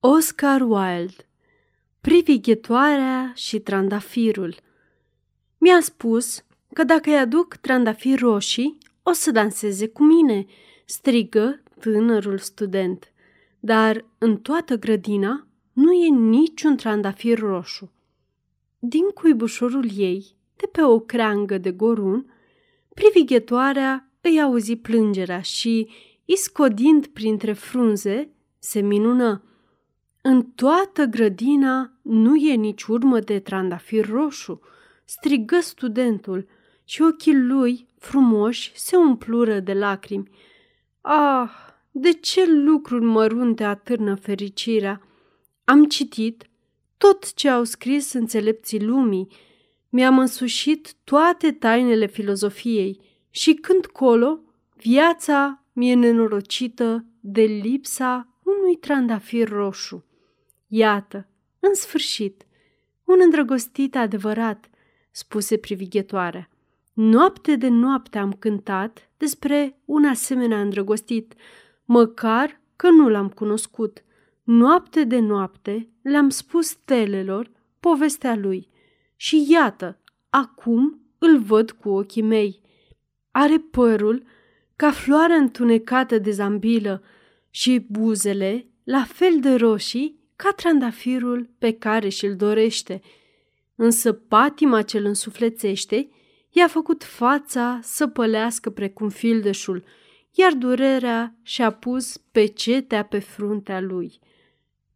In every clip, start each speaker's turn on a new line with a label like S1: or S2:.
S1: Oscar Wilde Privighetoarea și trandafirul Mi-a spus că dacă îi aduc trandafiri roșii, o să danseze cu mine, strigă tânărul student. Dar în toată grădina nu e niciun trandafir roșu. Din cuibușorul ei, de pe o creangă de gorun, privighetoarea îi auzi plângerea și, iscodind printre frunze, se minună. În toată grădina nu e nici urmă de trandafir roșu, strigă studentul și ochii lui frumoși se umplură de lacrimi. Ah, de ce lucruri mărunte atârnă fericirea? Am citit tot ce au scris înțelepții lumii, mi-am însușit toate tainele filozofiei și când colo, viața mi-e nenorocită de lipsa unui trandafir roșu. Iată, în sfârșit, un îndrăgostit adevărat, spuse privighetoarea. Noapte de noapte am cântat despre un asemenea îndrăgostit, măcar că nu l-am cunoscut. Noapte de noapte le-am spus stelelor povestea lui și iată, acum îl văd cu ochii mei. Are părul ca floarea întunecată de zambilă și buzele la fel de roșii ca trandafirul pe care și-l dorește. Însă patima ce-l însuflețește i-a făcut fața să pălească precum fildeșul, iar durerea și-a pus pecetea pe fruntea lui.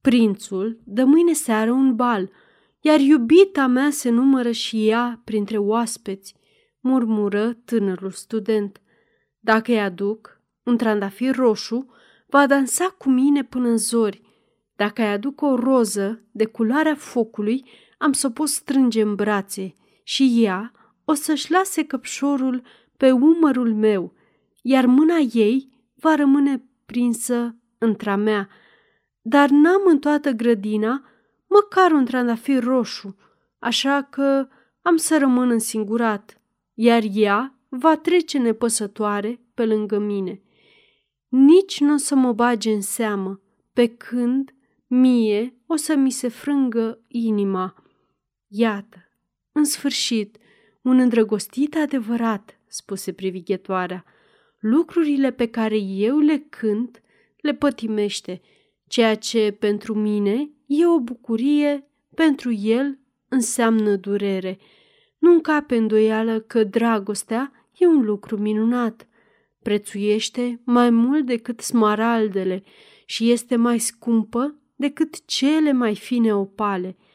S1: Prințul dă mâine seară un bal, iar iubita mea se numără și ea printre oaspeți, murmură tânărul student. Dacă îi aduc un trandafir roșu, va dansa cu mine până în zori. Dacă îi aduc o roză de culoarea focului, am să o pot strânge în brațe și ea o să-și lase căpșorul pe umărul meu, iar mâna ei va rămâne prinsă între mea. Dar n-am în toată grădina măcar un trandafir roșu, așa că am să rămân însingurat, iar ea va trece nepăsătoare pe lângă mine. Nici nu o să mă bage în seamă, pe când mie o să mi se frângă inima. Iată, în sfârșit, un îndrăgostit adevărat, spuse privighetoarea. Lucrurile pe care eu le cânt le pătimește, ceea ce pentru mine e o bucurie, pentru el înseamnă durere. Nu încape îndoială că dragostea e un lucru minunat. Prețuiește mai mult decât smaraldele și este mai scumpă decât cele mai fine opale –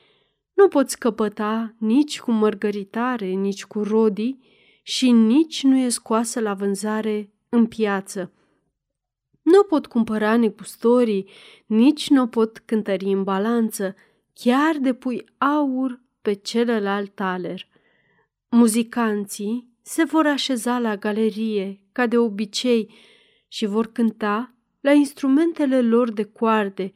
S1: nu poți căpăta nici cu mărgăritare, nici cu rodii și nici nu e scoasă la vânzare în piață. Nu pot cumpăra negustorii, nici nu pot cântări în balanță, chiar de pui aur pe celălalt taler. Muzicanții se vor așeza la galerie, ca de obicei, și vor cânta la instrumentele lor de coarde,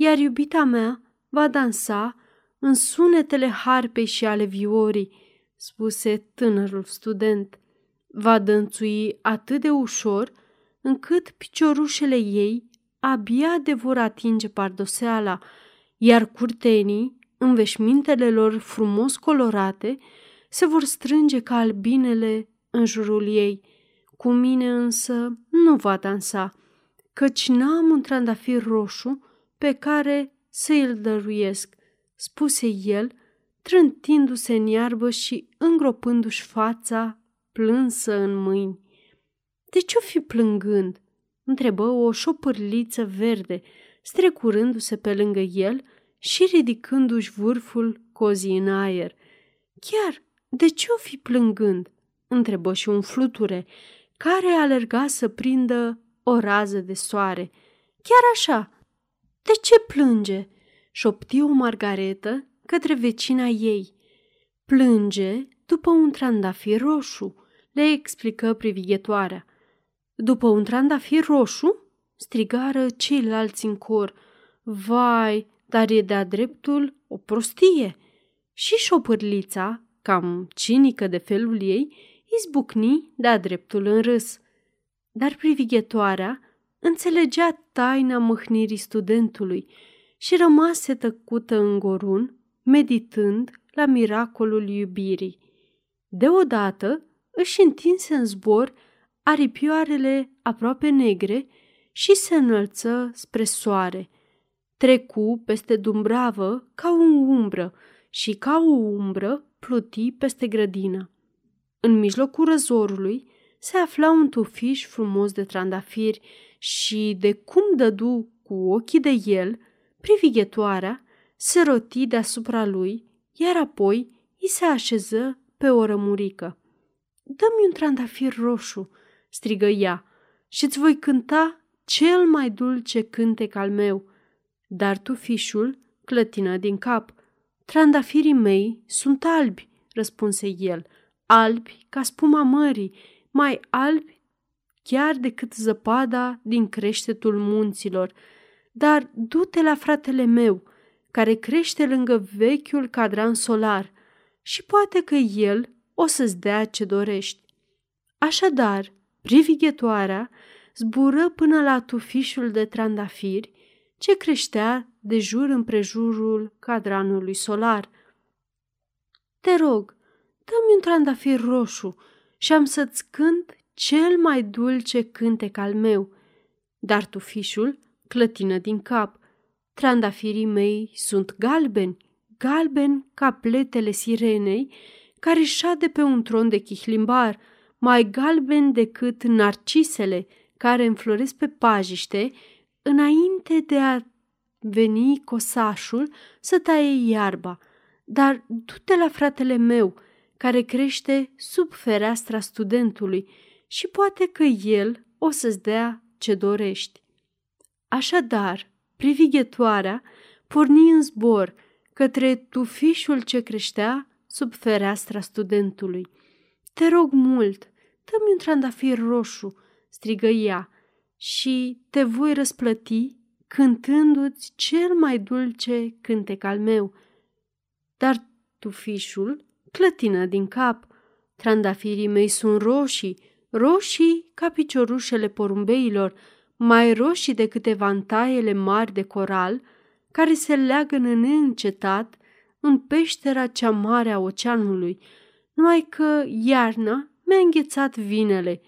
S1: iar iubita mea va dansa în sunetele harpei și ale viorii, spuse tânărul student. Va dănțui atât de ușor încât piciorușele ei abia de vor atinge pardoseala, iar curtenii, în veșmintele lor frumos colorate, se vor strânge ca albinele în jurul ei. Cu mine însă nu va dansa, căci n-am un trandafir roșu pe care să îl dăruiesc spuse el, trântindu-se în iarbă și îngropându-și fața plânsă în mâini. De ce-o fi plângând? întrebă o șopârliță verde, strecurându-se pe lângă el și ridicându-și vârful cozii în aer. Chiar, de ce-o fi plângând? întrebă și un fluture, care alerga să prindă o rază de soare. Chiar așa, de ce plânge? șopti o margaretă către vecina ei. Plânge după un trandafir roșu, le explică privighetoarea. După un trandafir roșu? strigară ceilalți în cor. Vai, dar e de-a dreptul o prostie. Și șopârlița, cam cinică de felul ei, izbucni de-a dreptul în râs. Dar privighetoarea înțelegea taina mâhnirii studentului și rămase tăcută în gorun, meditând la miracolul iubirii. Deodată își întinse în zbor aripioarele aproape negre și se înălță spre soare. Trecu peste Dumbravă ca o umbră și ca o umbră pluti peste grădină. În mijlocul răzorului se afla un tufiș frumos de trandafiri și de cum dădu cu ochii de el, privighetoarea se roti deasupra lui, iar apoi îi se așeză pe o rămurică. Dă-mi un trandafir roșu, strigă ea, și îți voi cânta cel mai dulce cântec al meu. Dar tufișul clătină din cap. Trandafirii mei sunt albi, răspunse el, albi ca spuma mării, mai albi chiar decât zăpada din creștetul munților. Dar du-te la fratele meu, care crește lângă vechiul cadran solar și poate că el o să-ți dea ce dorești. Așadar, privighetoarea zbură până la tufișul de trandafiri ce creștea de jur împrejurul cadranului solar. Te rog, dă-mi un trandafir roșu și am să-ți cânt cel mai dulce cântec al meu. Dar tufișul clătină din cap. Trandafirii mei sunt galbeni, galbeni ca pletele sirenei, care șade pe un tron de chihlimbar, mai galben decât narcisele care înfloresc pe pajiște, înainte de a veni cosașul să taie iarba. Dar du-te la fratele meu, care crește sub fereastra studentului și poate că el o să-ți dea ce dorești. Așadar, privighetoarea porni în zbor către tufișul ce creștea sub fereastra studentului. Te rog mult, dă-mi un trandafir roșu, strigă ea, și te voi răsplăti cântându-ți cel mai dulce cântec al meu. Dar tufișul clătină din cap. Trandafirii mei sunt roșii, roșii ca piciorușele porumbeilor, mai roșii decât evantaiele mari de coral, care se leagă neîncetat în peștera cea mare a oceanului, numai că iarna mi-a înghețat vinele,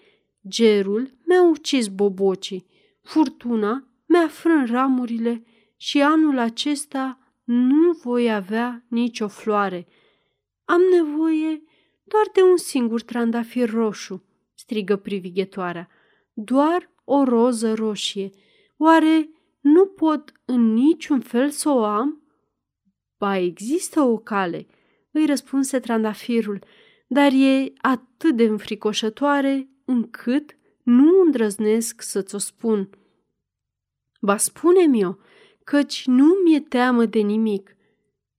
S1: gerul mi-a ucis bobocii, furtuna mi-a frân ramurile și anul acesta nu voi avea nicio floare. Am nevoie doar de un singur trandafir roșu, strigă privighetoarea. Doar o roză roșie. Oare nu pot în niciun fel să o am? Ba, există o cale, îi răspunse trandafirul, dar e atât de înfricoșătoare încât nu îndrăznesc să-ți o spun. Ba spune-mi-o, căci nu mi-e teamă de nimic.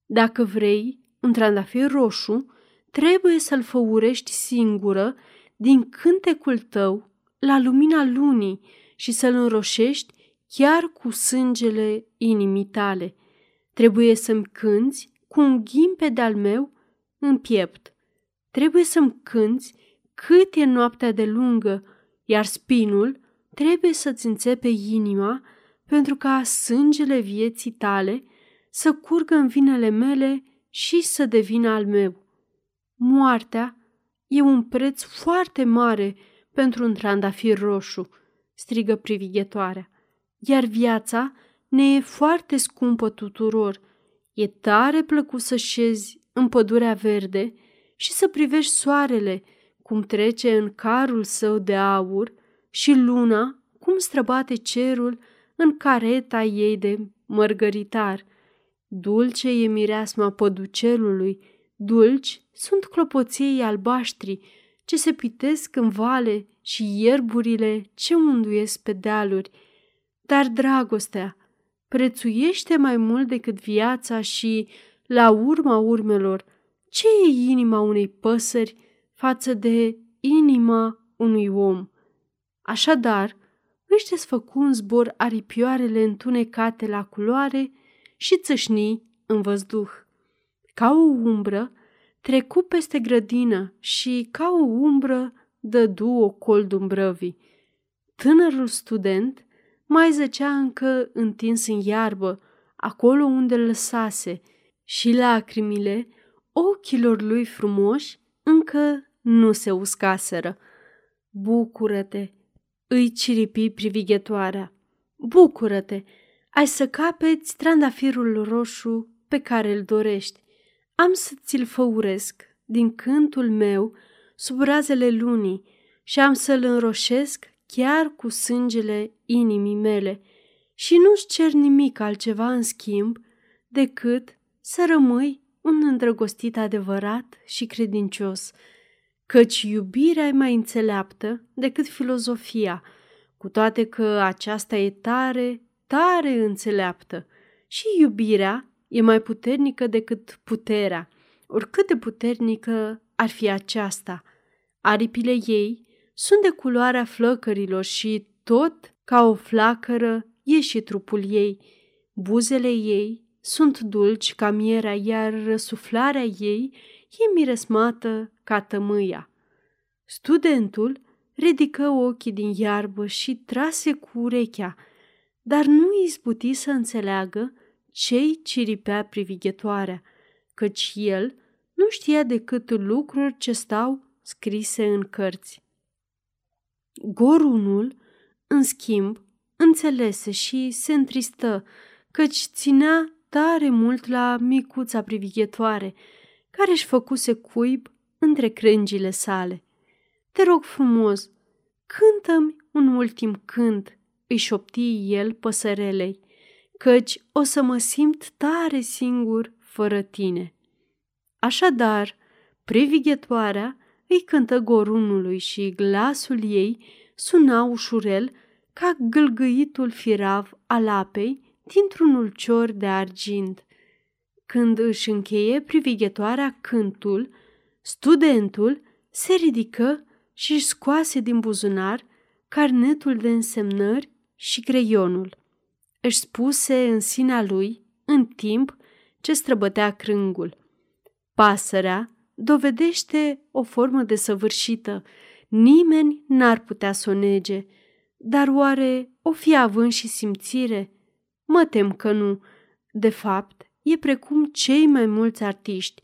S1: Dacă vrei, un trandafir roșu, trebuie să-l făurești singură din cântecul tău la lumina lunii și să-l înroșești chiar cu sângele inimii tale. Trebuie să-mi cânți cu un ghimpe de-al meu în piept. Trebuie să-mi cânți cât e noaptea de lungă, iar spinul trebuie să-ți înțepe inima pentru ca sângele vieții tale să curgă în vinele mele și să devină al meu. Moartea e un preț foarte mare pentru un trandafir roșu, strigă privighetoarea, iar viața ne e foarte scumpă tuturor. E tare plăcut să șezi în pădurea verde și să privești soarele cum trece în carul său de aur și luna cum străbate cerul în careta ei de mărgăritar. Dulce e mireasma păducelului, dulci sunt clopoței albaștri ce se pitesc în vale și ierburile ce unduiesc pe dealuri. Dar dragostea prețuiește mai mult decât viața și, la urma urmelor, ce e inima unei păsări față de inima unui om? Așadar, își desfăcu un zbor aripioarele întunecate la culoare și țâșni în văzduh. Ca o umbră, trecu peste grădină și, ca o umbră, dădu o colț dumbrăvii. Tânărul student mai zăcea încă întins în iarbă, acolo unde îl lăsase, și lacrimile ochilor lui frumoși încă nu se uscaseră. Bucură-te, îi ciripi privighetoarea. Bucură-te, ai să capeți trandafirul roșu pe care îl dorești. Am să ți-l făuresc din cântul meu sub razele lunii și am să-l înroșesc chiar cu sângele inimii mele și nu-ți cer nimic altceva în schimb decât să rămâi un îndrăgostit adevărat și credincios, căci iubirea e mai înțeleaptă decât filozofia, cu toate că aceasta e tare, tare înțeleaptă. Și iubirea e mai puternică decât puterea, oricât de puternică ar fi aceasta. Aripile ei sunt de culoarea flăcărilor și tot ca o flacără e și trupul ei. Buzele ei sunt dulci ca mierea, iar răsuflarea ei e miresmată ca tămâia. Studentul ridică ochii din iarbă și trase cu urechea, dar nu izbuti să înțeleagă ce-i ciripea privighetoarea, căci el nu știa decât lucruri ce stau scrise în cărți. Gorunul, în schimb, înțelese și se întristă, căci ținea tare mult la micuța privighetoare, care își făcuse cuib între crengile sale. Te rog frumos, cântă-mi un ultim cânt, îi șopti el păsărelei, căci o să mă simt tare singur fără tine. Așadar, privighetoarea îi cântă gorunului și glasul ei suna ușurel ca gâlgâitul firav al apei dintr-un ulcior de argint. Când își încheie privighetoarea cântul, studentul se ridică și își scoase din buzunar carnetul de însemnări și creionul. Își spuse în sinea lui, în timp ce străbătea crângul. Pasărea dovedește o formă desăvârșită. Nimeni n-ar putea să o nege. Dar oare o fi având și simțire? Mă tem că nu. De fapt, e precum cei mai mulți artiști,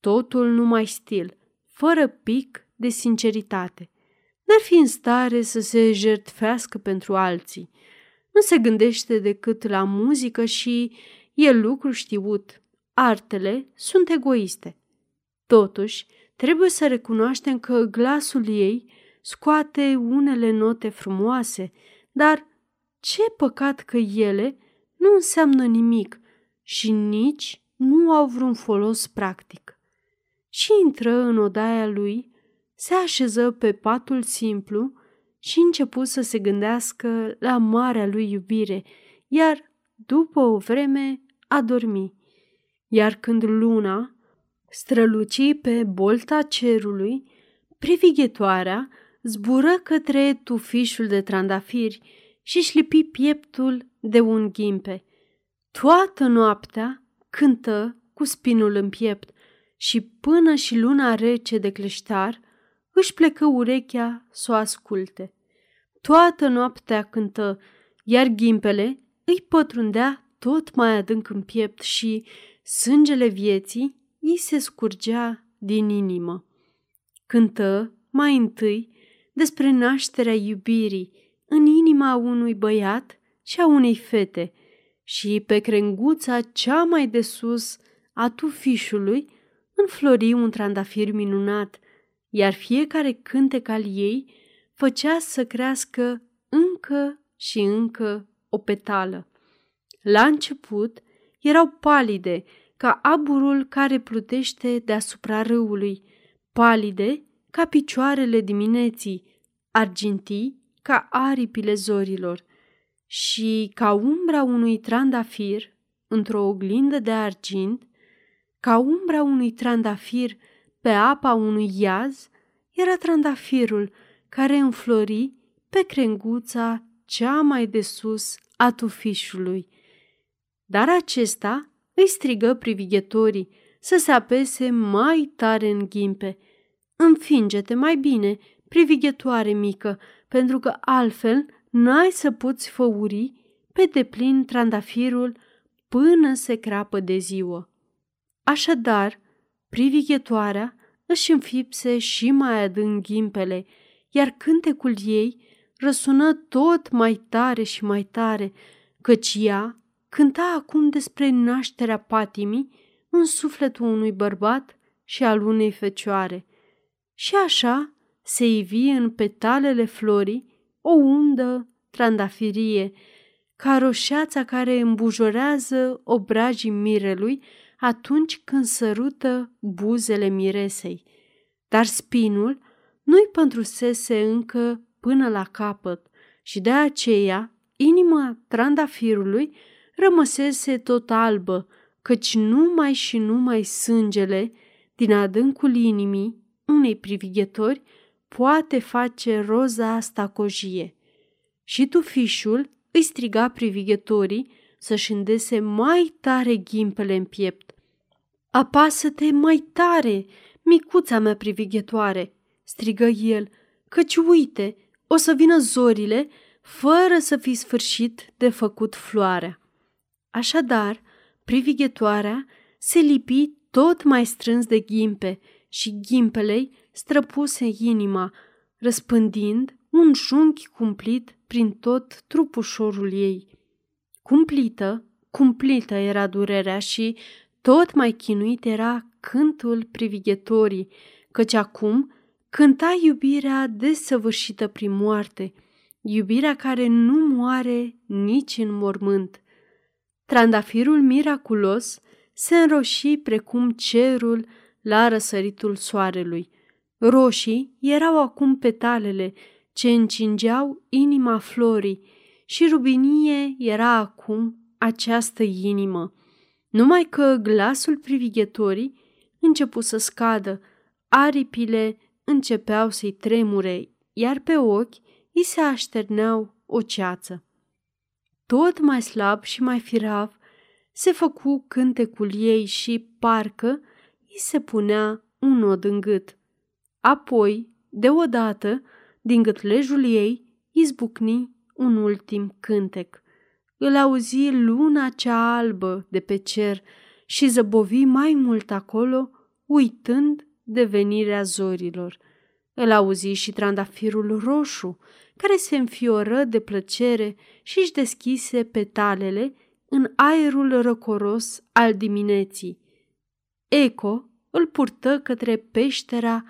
S1: totul numai stil, fără pic de sinceritate. N-ar fi în stare să se jertfească pentru alții. Nu se gândește decât la muzică și e lucru știut. Artele sunt egoiste. Totuși, trebuie să recunoaștem că glasul ei scoate unele note frumoase, dar ce păcat că ele nu înseamnă nimic și nici nu au vreun folos practic. Și intră în odaia lui, se așeză pe patul simplu și începu să se gândească la marea lui iubire, iar după o vreme a dormi. Iar când luna străluci pe bolta cerului, privighetoarea zbură către tufișul de trandafiri și își lipi pieptul de un ghimpe. Toată noaptea cântă cu spinul în piept și până și luna rece de cleștar își plecă urechea să o asculte. Toată noaptea cântă, iar ghimpele îi pătrundea tot mai adânc în piept și sângele vieții îi se scurgea din inimă. Cântă mai întâi despre nașterea iubirii în inima unui băiat și a unei fete și pe crenguța cea mai de sus a tufișului înflori un trandafir minunat, iar fiecare cântec al ei făcea să crească încă și încă o petală. La început erau palide, ca aburul care plutește deasupra râului, palide ca picioarele dimineții, argintii ca aripile zorilor și ca umbra unui trandafir într-o oglindă de argint, ca umbra unui trandafir pe apa unui iaz, era trandafirul care înflori pe crenguța cea mai de sus a tufișului. Dar acesta îi strigă privighetorii să se apese mai tare în ghimpe. Înfinge-te mai bine, privighetoare mică, pentru că altfel n-ai să poți făuri pe deplin trandafirul până se crapă de ziua. Așadar, privighetoarea își înfipse și mai adânc ghimpele, iar cântecul ei răsună tot mai tare și mai tare, căci ea cânta acum despre nașterea patimii în sufletul unui bărbat și al unei fecioare. Și așa se ivi în petalele florii o undă trandafirie, ca roșeața care îmbujorează obrajii mirelui atunci când sărută buzele miresei. Dar spinul nu-i păntrusese încă până la capăt și de aceea inima trandafirului rămăsese tot albă, căci numai și numai sângele din adâncul inimii unei privighetori poate face roza asta cojie. Și tu, fișul, îi striga privighetorii să-și îndese mai tare ghimpele în piept. Apasă-te mai tare, micuța mea privighetoare, strigă el, căci uite, o să vină zorile fără să fi sfârșit de făcut floarea. Așadar, privighetoarea se lipi tot mai strâns de ghimpe și ghimpelei străpuse inima, răspândind un junghi cumplit prin tot trupușorul ei. Cumplită, cumplită era durerea și tot mai chinuit era cântul privighetorii, căci acum cânta iubirea desăvârșită prin moarte, iubirea care nu moare nici în mormânt. Trandafirul miraculos se înroși precum cerul la răsăritul soarelui. Roșii erau acum petalele ce încingeau inima florii și rubinie era acum această inimă. Numai că glasul privighetorii începu să scadă, aripile începeau să-i tremure, iar pe ochi îi se așterneau o ceață. Tot mai slab și mai firav se făcu cântecul ei și parcă îi se punea un nod în gât. Apoi, deodată, din gâtlejul ei izbucni un ultim cântec. Îl auzi luna cea albă de pe cer și zăbovi mai mult acolo, uitând de venirea zorilor. Îl auzi și trandafirul roșu, care se înfioră de plăcere și își deschise petalele în aerul răcoros al dimineții. Eco îl purtă către peștera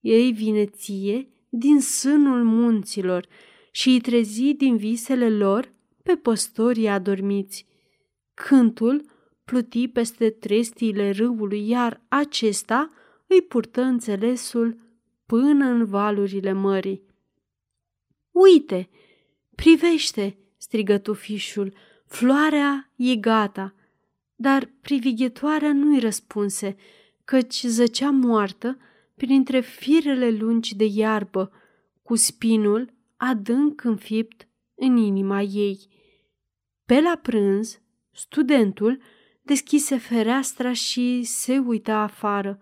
S1: ei vineție din sânul munților și îi trezi din visele lor pe păstorii adormiți. Cântul pluti peste trestiile râului, iar acesta îi purtă înțelesul până în valurile mării. Uite, privește, strigă tufișul, floarea e gata. Dar privighetoarea nu-i răspunse, căci zăcea moartă printre firele lungi de iarbă, cu spinul adânc înfipt în inima ei. Pe la prânz, studentul deschise fereastra și se uita afară.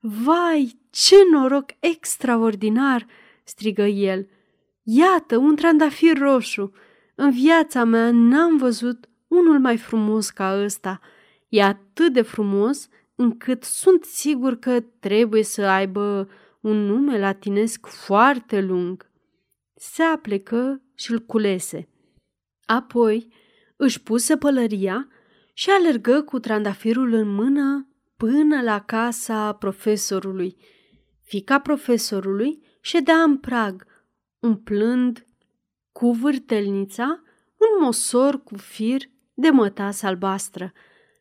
S1: Vai, ce noroc extraordinar!" strigă el. Iată, un trandafir roșu! În viața mea n-am văzut unul mai frumos ca ăsta. E atât de frumos încât sunt sigur că trebuie să aibă un nume latinesc foarte lung. Se aplecă și îl culese. Apoi își puse pălăria și alergă cu trandafirul în mână până la casa profesorului. Fica profesorului ședea în prag, umplând cu vârtelnița un mosor cu fir de mătas albastră.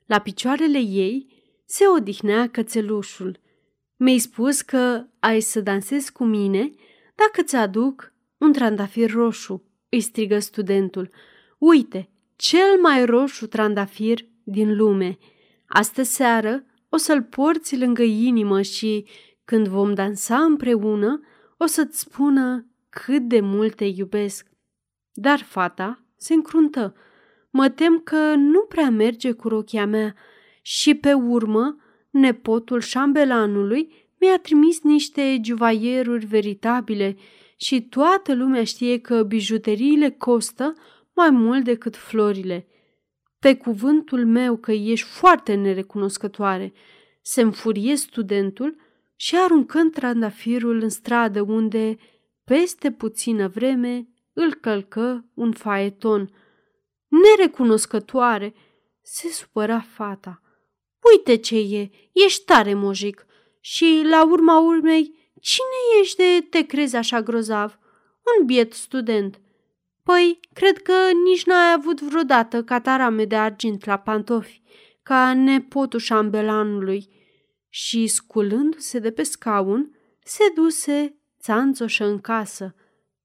S1: La picioarele ei se odihnea cățelușul. Mi-ai spus că ai să dansezi cu mine dacă ți-aduc un trandafir roșu, îi strigă studentul. Uite, cel mai roșu trandafir din lume. Astă seară o să-l porți lângă inimă și, când vom dansa împreună, o să-ți spună cât de mult te iubesc. Dar fata se încruntă. Mă tem că nu prea merge cu rochia mea și pe urmă nepotul șambelanului mi-a trimis niște juvaieruri veritabile și toată lumea știe că bijuteriile costă mai mult decât florile. Pe cuvântul meu că ești foarte nerecunoscătoare, se înfurie studentul și aruncă trandafirul în stradă unde, peste puțină vreme, îl călcă un faeton. Nerecunoscătoare, se supăra fata. Uite ce e, ești tare mojic. Și, la urma urmei, cine ești de te crezi așa grozav? Un biet student. Păi, cred că nici n-ai avut vreodată catarame de argint la pantofi, ca nepotul șambelanului. Și, sculându-se de pe scaun, se duse țanțoșă în casă.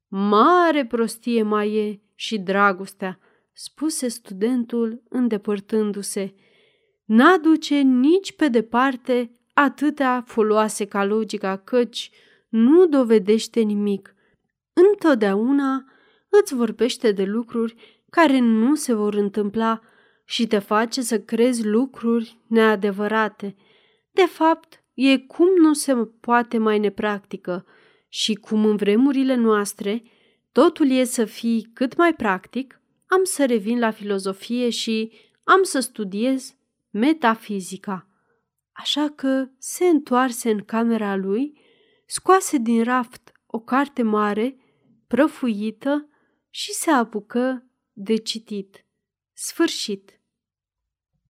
S1: Mare prostie mai e și dragostea, spuse studentul îndepărtându-se. N-aduce nici pe departe atâtea foloase ca logica, căci nu dovedește nimic. Întotdeauna îți vorbește de lucruri care nu se vor întâmpla și te face să crezi lucruri neadevărate. De fapt, e cum nu se poate mai nepractică și cum în vremurile noastre totul e să fii cât mai practic, am să revin la filozofie și am să studiez metafizica. Așa că se întoarse în camera lui, scoase din raft o carte mare, prăfuită și se apucă de citit. Sfârșit.